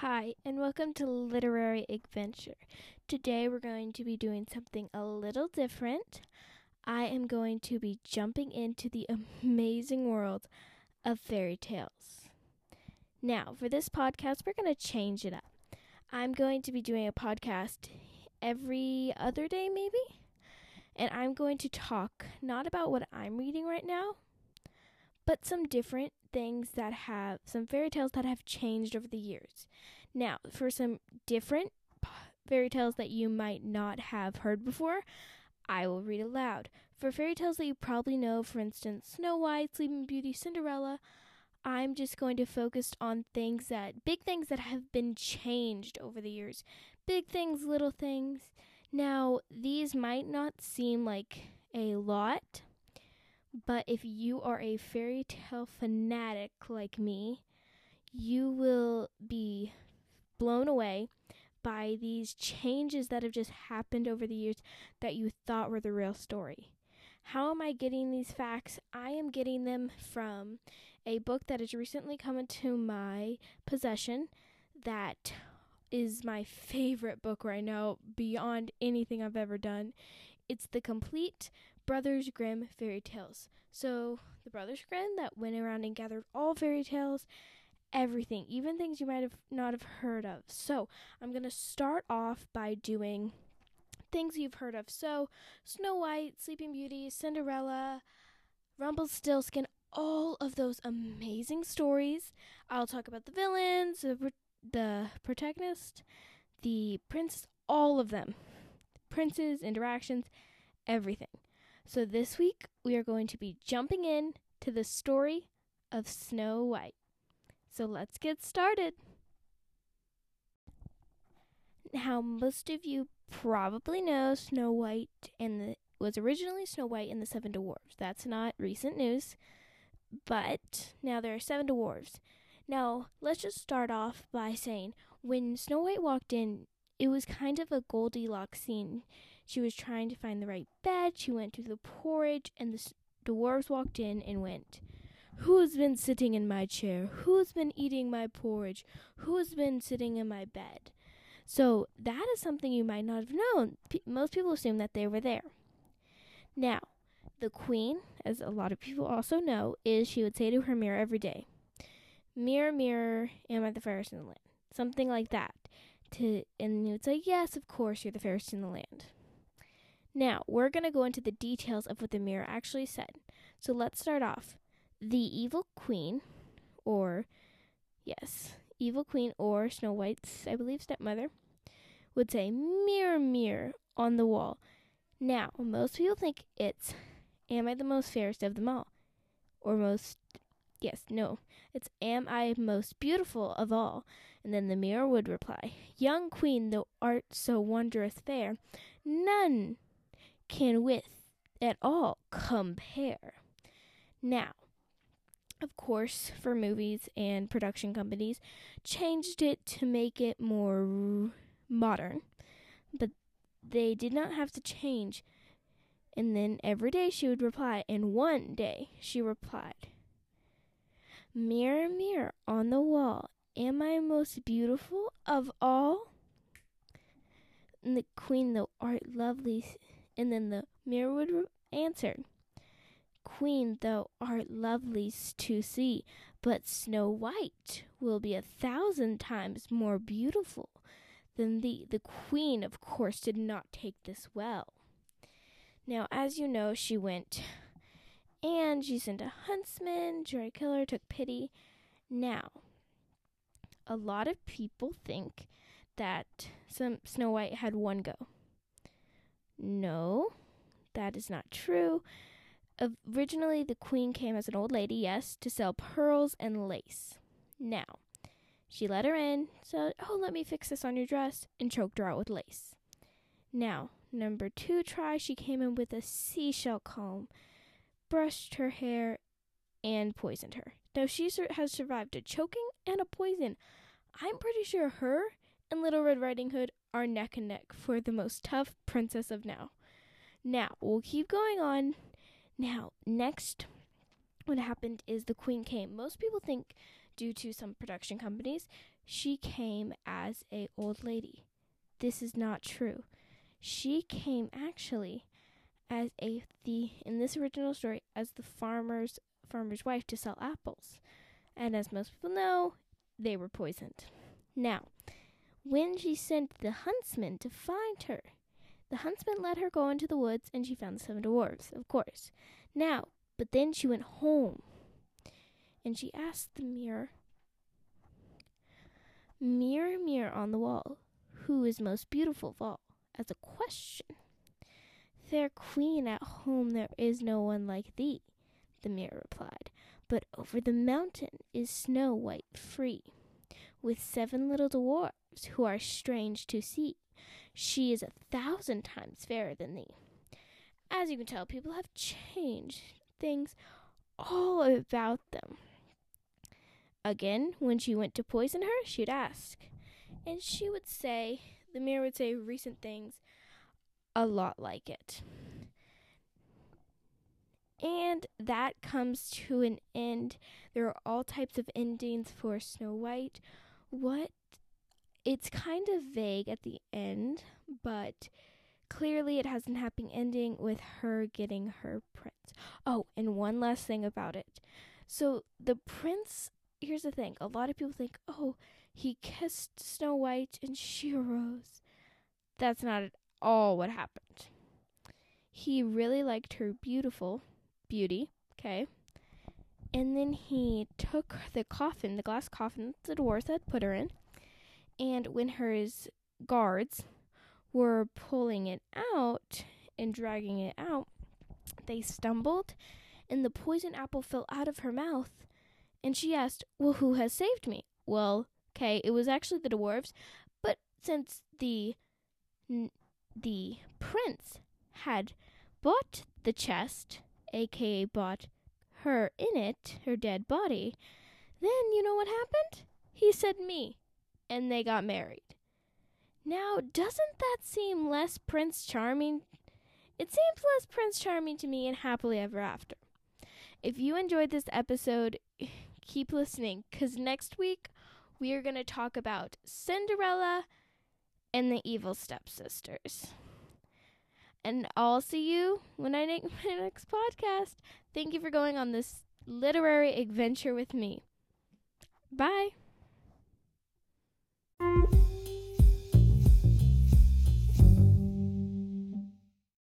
Hi, and welcome to Literary Adventure. Today we're going to be doing something a little different. I am going to be jumping into the amazing world of fairy tales. Now, for this podcast, we're going to change it up. I'm going to be doing a podcast every other day, maybe, and I'm going to talk not about what I'm reading right now, but some different things that have some fairy tales that have changed over the years. Now, for some different fairy tales that you might not have heard before, I will read aloud. For fairy tales that you probably know, for instance, Snow White, Sleeping Beauty, Cinderella, I'm just going to focus on things that big things that have been changed over the years. Big things, little things. Now, these might not seem like a lot, but if you are a fairy tale fanatic like me, you will be blown away by these changes that have just happened over the years that you thought were the real story. How am I getting these facts? I am getting them from a book that has recently come into my possession that is my favorite book right now beyond anything I've ever done. It's the complete Brothers Grimm fairy tales. So, the Brothers Grimm that went around and gathered all fairy tales, everything, even things you might have not have heard of. So, I'm going to start off by doing things you've heard of. So, Snow White, Sleeping Beauty, Cinderella, Rumpelstiltskin, all of those amazing stories. I'll talk about the villains, the, the protagonist, the prince, all of them. Princes, interactions, everything. So this week we are going to be jumping in to the story of Snow White. So let's get started. Now, most of you probably know Snow White and the was originally Snow White and the Seven Dwarfs. That's not recent news, but now there are seven dwarfs. Now, let's just start off by saying when Snow White walked in, it was kind of a Goldilocks scene. She was trying to find the right bed. She went to the porridge, and the dwarves walked in and went, Who's been sitting in my chair? Who's been eating my porridge? Who's been sitting in my bed? So that is something you might not have known. P- most people assume that they were there. Now, the queen, as a lot of people also know, is she would say to her mirror every day, Mirror, mirror, am I the fairest in the land? Something like that. To and you would say, Yes, of course, you're the fairest in the land. Now, we're going to go into the details of what the mirror actually said. So let's start off. The evil queen, or, yes, evil queen or Snow White's, I believe, stepmother, would say, Mirror, mirror on the wall. Now, most people think it's, Am I the most fairest of them all? Or most, yes, no, it's, Am I most beautiful of all? And then the mirror would reply, Young queen, thou art so wondrous fair, none can with at all compare. Now, of course, for movies and production companies, changed it to make it more modern, but they did not have to change. And then every day she would reply, and one day she replied, Mirror, mirror on the wall, am I most beautiful of all? And the queen, thou art lovely, and then the mirror would answer, Queen, thou art lovely to see, but Snow White will be a thousand times more beautiful than thee. The queen, of course, did not take this well. Now, as you know, she went and she sent a huntsman. Joy Killer took pity. Now, a lot of people think that some Snow White had one go. No, that is not true. Originally, the queen came as an old lady, yes, to sell pearls and lace. Now, she let her in, said, Oh, let me fix this on your dress, and choked her out with lace. Now, number two try, she came in with a seashell comb, brushed her hair, and poisoned her. Now, she sur- has survived a choking and a poison. I'm pretty sure her and Little Red Riding Hood are neck and neck for the most tough princess of now. Now, we'll keep going on. Now, next, what happened is the queen came. Most people think due to some production companies, she came as a old lady. This is not true. She came actually as a the in this original story as the farmer's farmer's wife to sell apples. And as most people know, they were poisoned. Now, when she sent the huntsman to find her, the huntsman let her go into the woods and she found the seven dwarfs, of course. Now, but then she went home and she asked the mirror, Mirror, mirror on the wall, who is most beautiful of all? As a question. Fair queen, at home there is no one like thee, the mirror replied. But over the mountain is Snow White free, with seven little dwarfs who are strange to see. She is a thousand times fairer than thee. As you can tell, people have changed things all about them. Again, when she went to poison her, she'd ask. And she would say, the mirror would say recent things a lot like it. And that comes to an end. There are all types of endings for Snow White. What? It's kind of vague at the end, but clearly it has an happy ending with her getting her prince. Oh, and one last thing about it. So the prince, here's the thing. A lot of people think, oh, he kissed Snow White and she arose. That's not at all what happened. He really liked her beautiful beauty, okay? And then he took the coffin, the glass coffin that the dwarf had put her in, and when his guards were pulling it out and dragging it out, they stumbled, and the poison apple fell out of her mouth. And she asked, Well, who has saved me? Well, okay, it was actually the dwarves, but since the the prince had bought the chest, aka bought her in it, her dead body, then you know what happened? He said me, and they got married. Now, doesn't that seem less Prince Charming? It seems less Prince Charming to me and happily ever after. If you enjoyed this episode, keep listening because next week we are going to talk about Cinderella and the evil stepsisters. And I'll see you when I make my next podcast. Thank you for going on this literary adventure with me. Bye.